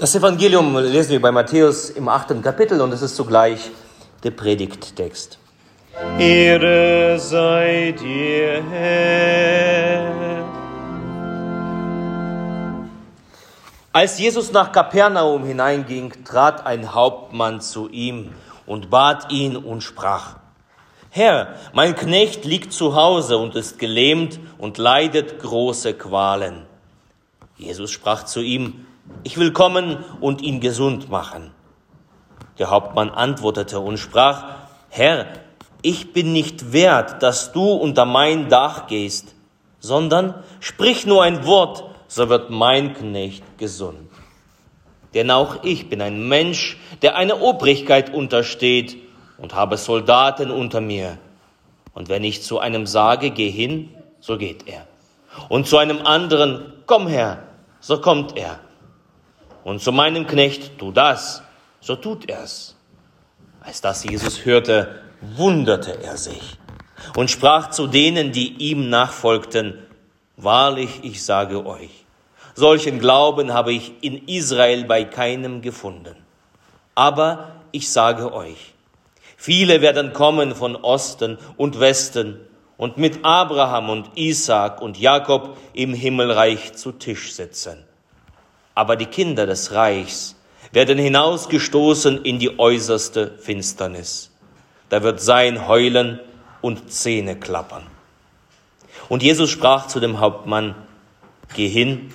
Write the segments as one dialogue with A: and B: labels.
A: Das Evangelium lesen wir bei Matthäus im achten Kapitel und es ist zugleich der Predigttext.
B: Ehre sei dir, Herr.
A: Als Jesus nach Kapernaum hineinging, trat ein Hauptmann zu ihm und bat ihn und sprach, Herr, mein Knecht liegt zu Hause und ist gelähmt und leidet große Qualen. Jesus sprach zu ihm, ich will kommen und ihn gesund machen. Der Hauptmann antwortete und sprach, Herr, ich bin nicht wert, dass du unter mein Dach gehst, sondern sprich nur ein Wort, so wird mein Knecht gesund. Denn auch ich bin ein Mensch, der einer Obrigkeit untersteht und habe Soldaten unter mir. Und wenn ich zu einem sage, geh hin, so geht er. Und zu einem anderen, komm her, so kommt er und zu meinem Knecht, tu das, so tut er's. Als das Jesus hörte, wunderte er sich und sprach zu denen, die ihm nachfolgten, Wahrlich, ich sage euch, solchen Glauben habe ich in Israel bei keinem gefunden. Aber ich sage euch, viele werden kommen von Osten und Westen und mit Abraham und Isaak und Jakob im Himmelreich zu Tisch sitzen aber die Kinder des Reichs werden hinausgestoßen in die äußerste Finsternis. Da wird sein Heulen und Zähne klappern. Und Jesus sprach zu dem Hauptmann, Geh hin,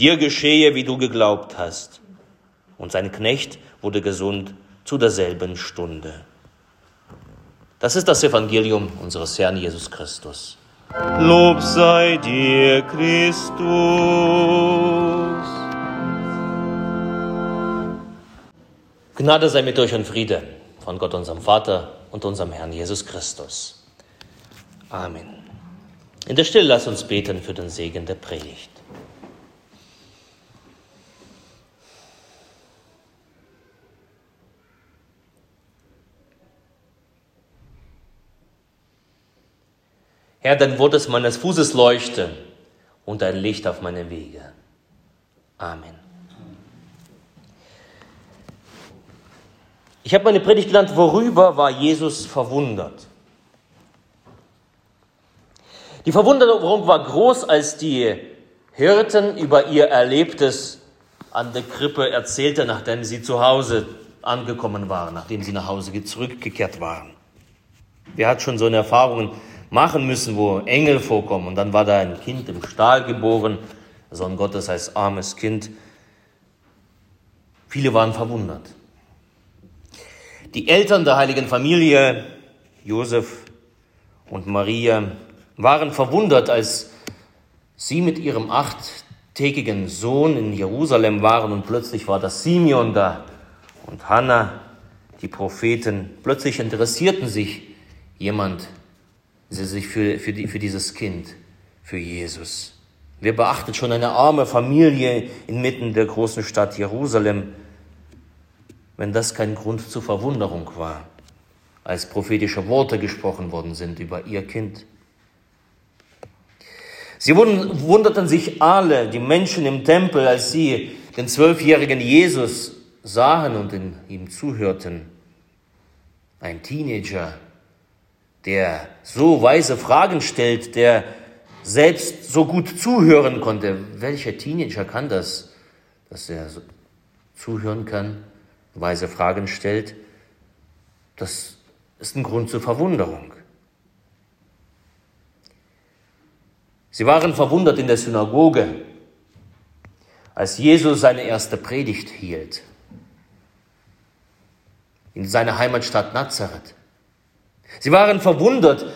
A: dir geschehe, wie du geglaubt hast. Und sein Knecht wurde gesund zu derselben Stunde. Das ist das Evangelium unseres Herrn Jesus Christus.
B: Lob sei dir, Christus.
A: Gnade sei mit euch und Friede von Gott, unserem Vater und unserem Herrn Jesus Christus. Amen. In der Stille lasst uns beten für den Segen der Predigt. Herr, dein Wort ist meines Fußes Leuchte und ein Licht auf meine Wege. Amen. Ich habe meine Predigt genannt, worüber war Jesus verwundert? Die Verwunderung war groß, als die Hirten über ihr Erlebtes an der Krippe erzählten, nachdem sie zu Hause angekommen waren, nachdem sie nach Hause zurückgekehrt waren. Wer hat schon so eine Erfahrung machen müssen, wo Engel vorkommen und dann war da ein Kind im Stahl geboren, Sohn Gottes als armes Kind. Viele waren verwundert. Die Eltern der heiligen Familie, Josef und Maria, waren verwundert, als sie mit ihrem achttägigen Sohn in Jerusalem waren und plötzlich war das Simeon da und Hannah, die Propheten. Plötzlich interessierten sich jemand, sie sich für, für, die, für dieses Kind, für Jesus. Wer beachtet schon eine arme Familie inmitten der großen Stadt Jerusalem? Wenn das kein Grund zur Verwunderung war, als prophetische Worte gesprochen worden sind über ihr Kind. Sie wunderten sich alle, die Menschen im Tempel, als sie den zwölfjährigen Jesus sahen und in ihm zuhörten. Ein Teenager, der so weise Fragen stellt, der selbst so gut zuhören konnte. Welcher Teenager kann das, dass er so zuhören kann? Weise Fragen stellt, das ist ein Grund zur Verwunderung. Sie waren verwundert in der Synagoge, als Jesus seine erste Predigt hielt, in seiner Heimatstadt Nazareth. Sie waren verwundert,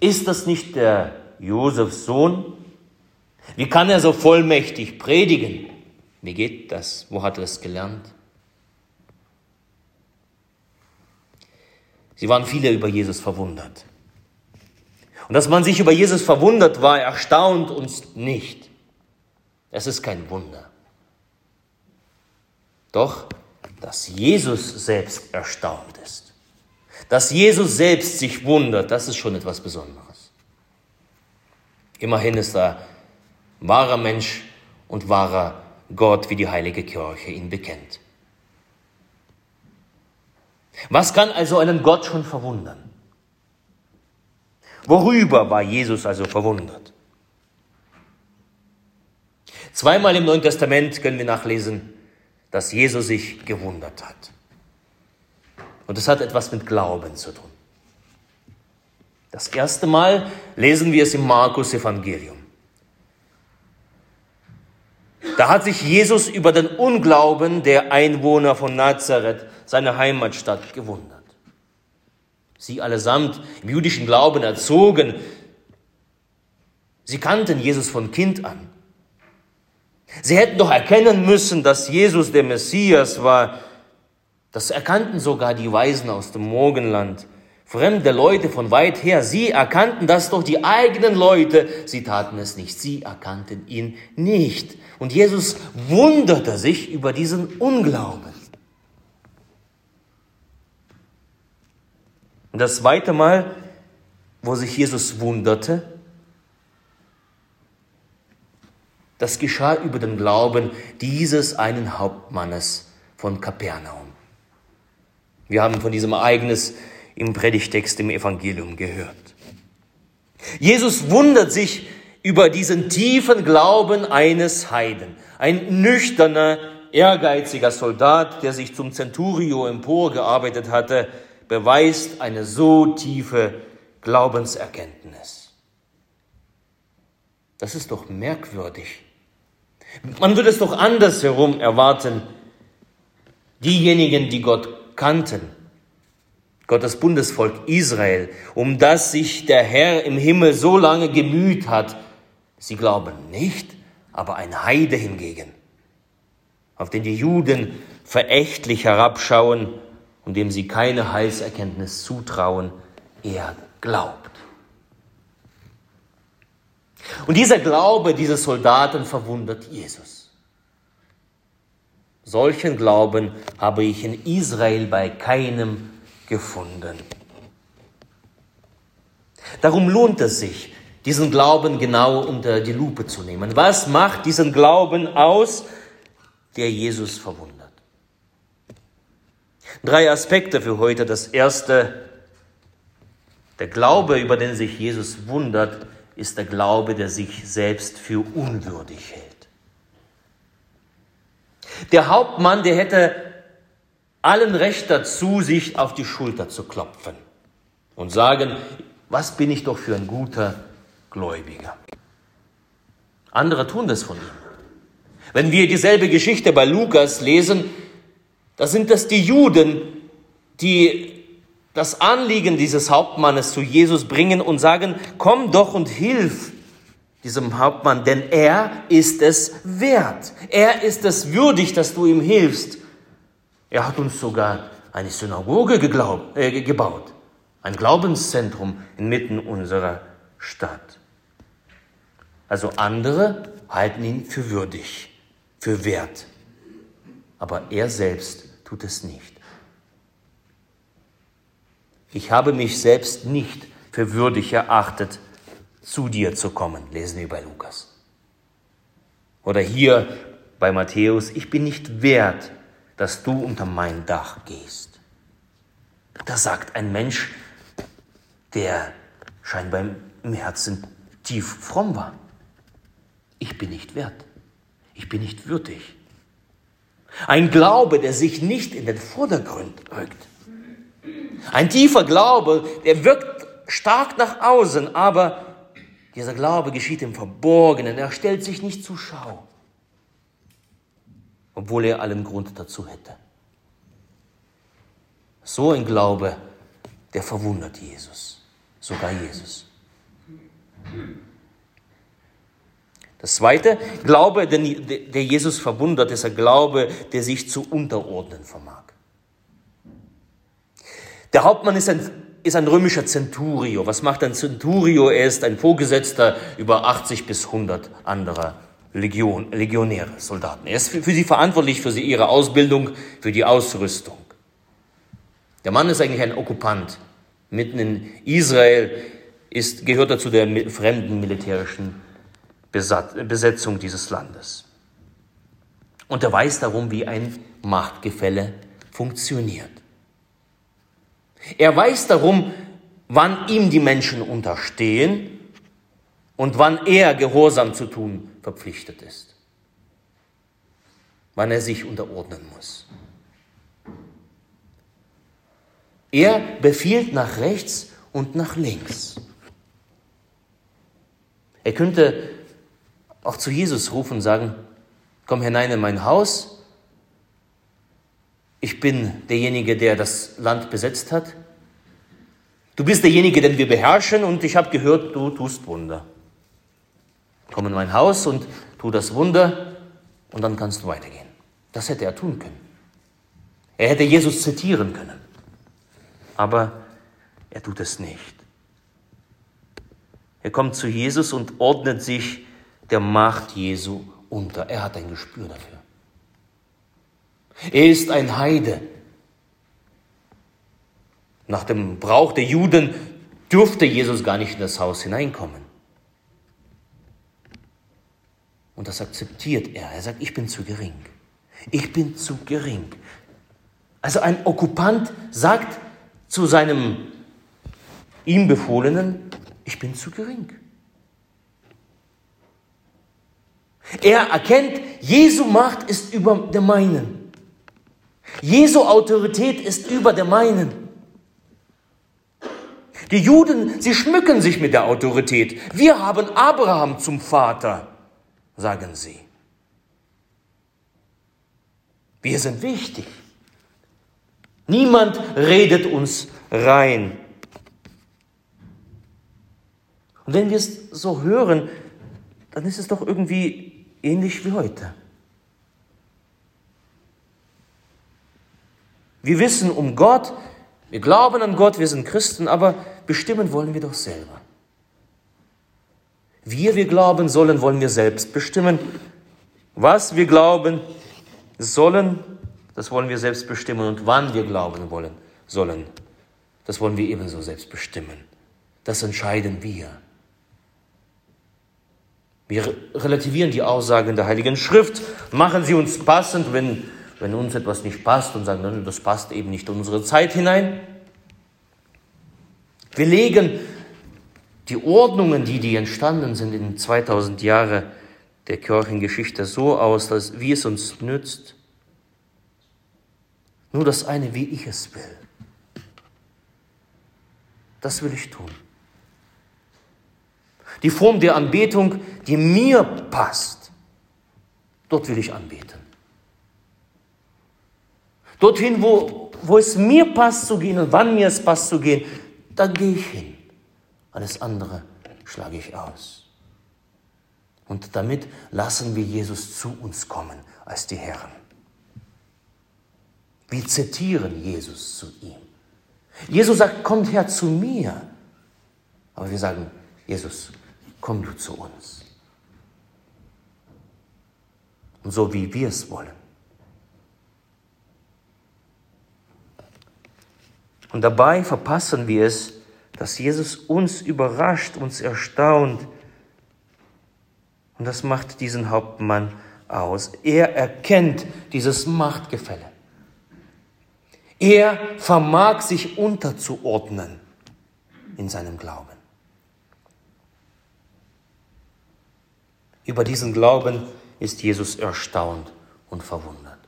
A: ist das nicht der Josefs Sohn? Wie kann er so vollmächtig predigen? Wie geht das? Wo hat er es gelernt? Sie waren viele über Jesus verwundert. Und dass man sich über Jesus verwundert war, erstaunt uns nicht. Es ist kein Wunder. Doch, dass Jesus selbst erstaunt ist, dass Jesus selbst sich wundert, das ist schon etwas Besonderes. Immerhin ist er wahrer Mensch und wahrer Gott, wie die heilige Kirche ihn bekennt. Was kann also einen Gott schon verwundern? Worüber war Jesus also verwundert? Zweimal im Neuen Testament können wir nachlesen, dass Jesus sich gewundert hat. Und es hat etwas mit Glauben zu tun. Das erste Mal lesen wir es im Markus Evangelium. Da hat sich Jesus über den Unglauben der Einwohner von Nazareth, seiner Heimatstadt, gewundert. Sie allesamt im jüdischen Glauben erzogen, sie kannten Jesus von Kind an. Sie hätten doch erkennen müssen, dass Jesus der Messias war. Das erkannten sogar die Weisen aus dem Morgenland. Fremde Leute von weit her, sie erkannten das doch die eigenen Leute, sie taten es nicht, sie erkannten ihn nicht. Und Jesus wunderte sich über diesen Unglauben. Und das zweite Mal, wo sich Jesus wunderte, das geschah über den Glauben dieses einen Hauptmannes von Kapernaum. Wir haben von diesem Ereignis im Predigtext im Evangelium gehört. Jesus wundert sich über diesen tiefen Glauben eines Heiden, ein nüchterner, ehrgeiziger Soldat, der sich zum Centurio emporgearbeitet hatte, beweist eine so tiefe Glaubenserkenntnis. Das ist doch merkwürdig. Man würde es doch andersherum erwarten. Diejenigen, die Gott kannten, Gottes Bundesvolk Israel, um das sich der Herr im Himmel so lange gemüht hat. Sie glauben nicht, aber ein Heide hingegen, auf den die Juden verächtlich herabschauen und dem sie keine Heilserkenntnis zutrauen, er glaubt. Und dieser Glaube dieses Soldaten verwundert Jesus. Solchen Glauben habe ich in Israel bei keinem gefunden. Darum lohnt es sich, diesen Glauben genau unter die Lupe zu nehmen. Was macht diesen Glauben aus, der Jesus verwundert? Drei Aspekte für heute. Das erste, der Glaube, über den sich Jesus wundert, ist der Glaube, der sich selbst für unwürdig hält. Der Hauptmann, der hätte allen Recht dazu, sich auf die Schulter zu klopfen und sagen, was bin ich doch für ein guter Gläubiger. Andere tun das von ihm. Wenn wir dieselbe Geschichte bei Lukas lesen, da sind das die Juden, die das Anliegen dieses Hauptmannes zu Jesus bringen und sagen, komm doch und hilf diesem Hauptmann, denn er ist es wert. Er ist es würdig, dass du ihm hilfst. Er hat uns sogar eine Synagoge geglaubt, äh, gebaut, ein Glaubenszentrum inmitten unserer Stadt. Also andere halten ihn für würdig, für wert, aber er selbst tut es nicht. Ich habe mich selbst nicht für würdig erachtet, zu dir zu kommen, lesen wir bei Lukas. Oder hier bei Matthäus, ich bin nicht wert, dass du unter mein Dach gehst. Das sagt ein Mensch, der scheinbar im Herzen tief fromm war. Ich bin nicht wert. Ich bin nicht würdig. Ein Glaube, der sich nicht in den Vordergrund rückt. Ein tiefer Glaube, der wirkt stark nach außen, aber dieser Glaube geschieht im Verborgenen. Er stellt sich nicht zur Schau obwohl er allen Grund dazu hätte. So ein Glaube, der verwundert Jesus, sogar Jesus. Das zweite, Glaube, der Jesus verwundert, ist ein Glaube, der sich zu unterordnen vermag. Der Hauptmann ist ein, ist ein römischer Centurio. Was macht ein Centurio? Er ist ein Vorgesetzter über 80 bis 100 anderer Legion, Legionäre, Soldaten. Er ist für, für sie verantwortlich, für sie ihre Ausbildung, für die Ausrüstung. Der Mann ist eigentlich ein Okkupant. Mitten in Israel ist, gehört er zu der fremden militärischen Besetzung dieses Landes. Und er weiß darum, wie ein Machtgefälle funktioniert. Er weiß darum, wann ihm die Menschen unterstehen und wann er Gehorsam zu tun verpflichtet ist. Wann er sich unterordnen muss. Er befiehlt nach rechts und nach links. Er könnte auch zu Jesus rufen und sagen, komm hinein in mein Haus, ich bin derjenige, der das Land besetzt hat, du bist derjenige, den wir beherrschen und ich habe gehört, du tust Wunder. Komm in mein Haus und tu das Wunder und dann kannst du weitergehen. Das hätte er tun können. Er hätte Jesus zitieren können. Aber er tut es nicht. Er kommt zu Jesus und ordnet sich der Macht Jesu unter. Er hat ein Gespür dafür. Er ist ein Heide. Nach dem Brauch der Juden dürfte Jesus gar nicht in das Haus hineinkommen. Und das akzeptiert er. Er sagt, ich bin zu gering. Ich bin zu gering. Also ein Okkupant sagt zu seinem ihm Befohlenen, ich bin zu gering. Er erkennt, Jesu Macht ist über der meinen. Jesu Autorität ist über der meinen. Die Juden, sie schmücken sich mit der Autorität. Wir haben Abraham zum Vater, sagen sie. Wir sind wichtig. Niemand redet uns rein. Und wenn wir es so hören, dann ist es doch irgendwie ähnlich wie heute. Wir wissen um Gott, wir glauben an Gott, wir sind Christen, aber bestimmen wollen wir doch selber. Wir, wir glauben sollen, wollen wir selbst bestimmen. Was wir glauben sollen, das wollen wir selbst bestimmen. Und wann wir glauben wollen, sollen, das wollen wir ebenso selbst bestimmen. Das entscheiden wir. Wir relativieren die Aussagen der Heiligen Schrift, machen sie uns passend, wenn, wenn uns etwas nicht passt und sagen, das passt eben nicht in unsere Zeit hinein. Wir legen die Ordnungen, die, die entstanden sind in 2000 Jahren der Kirchengeschichte so aus, dass, wie es uns nützt. Nur das eine, wie ich es will. Das will ich tun. Die Form der Anbetung, die mir passt, dort will ich anbeten. Dorthin, wo, wo es mir passt zu gehen und wann mir es passt zu gehen, da gehe ich hin. Alles andere schlage ich aus. Und damit lassen wir Jesus zu uns kommen als die Herren. Wir zitieren Jesus zu ihm. Jesus sagt, kommt her zu mir. Aber wir sagen, Jesus, komm du zu uns. Und so wie wir es wollen. Und dabei verpassen wir es, dass Jesus uns überrascht, uns erstaunt. Und das macht diesen Hauptmann aus. Er erkennt dieses Machtgefälle. Er vermag sich unterzuordnen in seinem Glauben. Über diesen Glauben ist Jesus erstaunt und verwundert.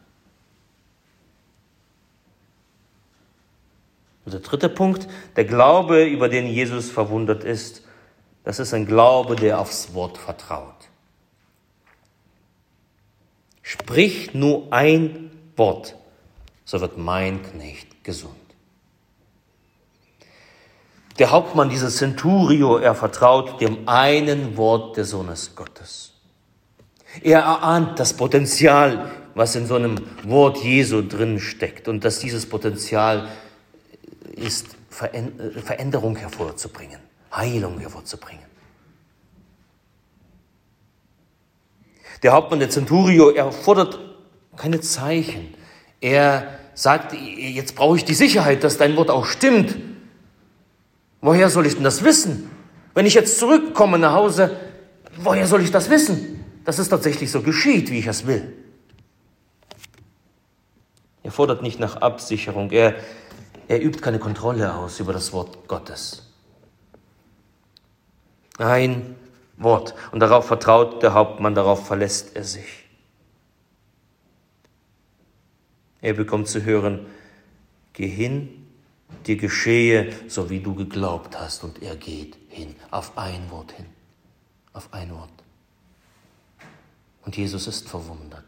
A: Und der dritte Punkt, der Glaube, über den Jesus verwundert ist, das ist ein Glaube, der aufs Wort vertraut. Sprich nur ein Wort, so wird mein Knecht gesund. Der Hauptmann dieses Centurio, er vertraut dem einen Wort des Sohnes Gottes. Er erahnt das Potenzial, was in so einem Wort Jesu drin steckt und dass dieses Potenzial ist, Veränderung hervorzubringen, Heilung hervorzubringen. Der Hauptmann der Centurio, er fordert keine Zeichen. Er sagt, jetzt brauche ich die Sicherheit, dass dein Wort auch stimmt. Woher soll ich denn das wissen? Wenn ich jetzt zurückkomme nach Hause, woher soll ich das wissen? Dass es tatsächlich so geschieht, wie ich es will. Er fordert nicht nach Absicherung. Er, er übt keine Kontrolle aus über das Wort Gottes. Ein Wort. Und darauf vertraut der Hauptmann, darauf verlässt er sich. Er bekommt zu hören, geh hin, dir geschehe, so wie du geglaubt hast. Und er geht hin, auf ein Wort hin, auf ein Wort. Und Jesus ist verwundert.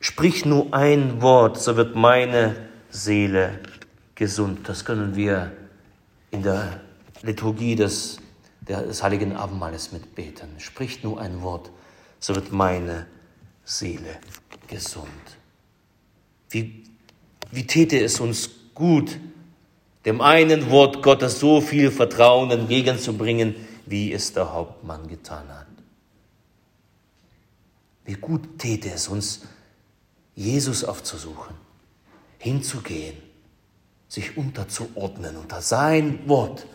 A: Sprich nur ein Wort, so wird meine Seele gesund. Das können wir in der Liturgie des, des Heiligen Abendmahles mitbeten. Sprich nur ein Wort, so wird meine Seele gesund. Wie, wie täte es uns gut, dem einen Wort Gottes so viel Vertrauen entgegenzubringen, wie es der Hauptmann getan hat. Wie gut täte es uns, Jesus aufzusuchen, hinzugehen, sich unterzuordnen unter sein Wort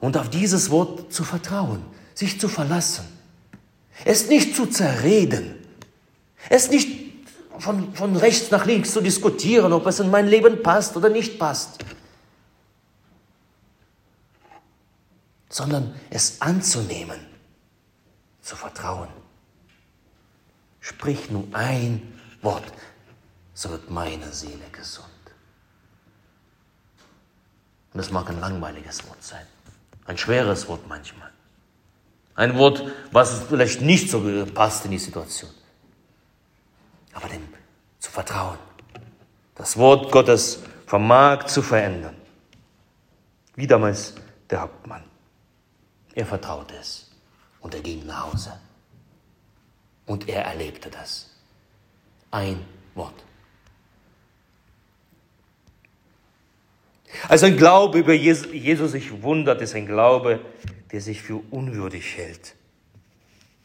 A: und auf dieses Wort zu vertrauen, sich zu verlassen, es nicht zu zerreden, es nicht von, von rechts nach links zu diskutieren, ob es in mein Leben passt oder nicht passt, sondern es anzunehmen, zu vertrauen. Sprich nur ein Wort, so wird meine Seele gesund. Und es mag ein langweiliges Wort sein, ein schweres Wort manchmal. Ein Wort, was vielleicht nicht so passt in die Situation. Aber dem zu vertrauen. Das Wort Gottes vermag zu verändern. Wie damals der Hauptmann. Er vertraute es und er ging nach Hause. Und er erlebte das. Ein Wort. Also ein Glaube über Jesus sich wundert, ist ein Glaube, der sich für unwürdig hält.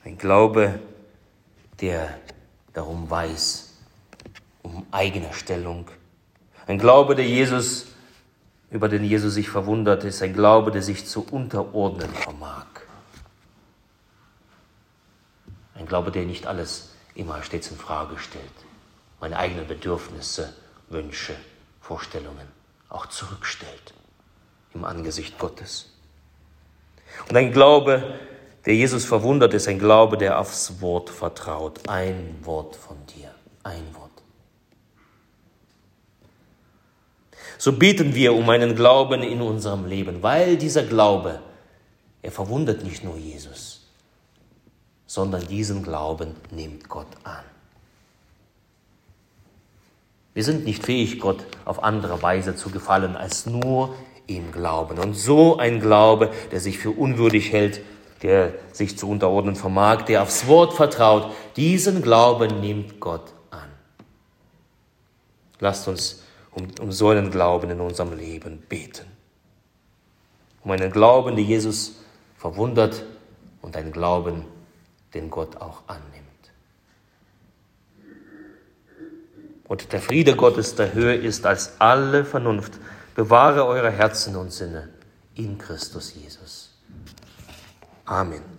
A: Ein Glaube, der darum weiß, um eigene Stellung. Ein Glaube, der Jesus, über den Jesus sich verwundert, ist ein Glaube, der sich zu unterordnen vermag. Ein Glaube, der nicht alles immer stets in Frage stellt. Meine eigenen Bedürfnisse, Wünsche, Vorstellungen auch zurückstellt im Angesicht Gottes. Und ein Glaube, der Jesus verwundert, ist ein Glaube, der aufs Wort vertraut. Ein Wort von dir, ein Wort. So beten wir um einen Glauben in unserem Leben, weil dieser Glaube, er verwundert nicht nur Jesus, sondern diesen Glauben nimmt Gott an. Wir sind nicht fähig, Gott auf andere Weise zu gefallen, als nur ihm glauben. Und so ein Glaube, der sich für unwürdig hält, der sich zu unterordnen vermag, der aufs Wort vertraut, diesen Glauben nimmt Gott an. Lasst uns um, um so einen Glauben in unserem Leben beten. Um einen Glauben, der Jesus verwundert und einen Glauben, den Gott auch annimmt. und der Friede Gottes, der höher ist als alle Vernunft, bewahre eure Herzen und Sinne in Christus Jesus. Amen.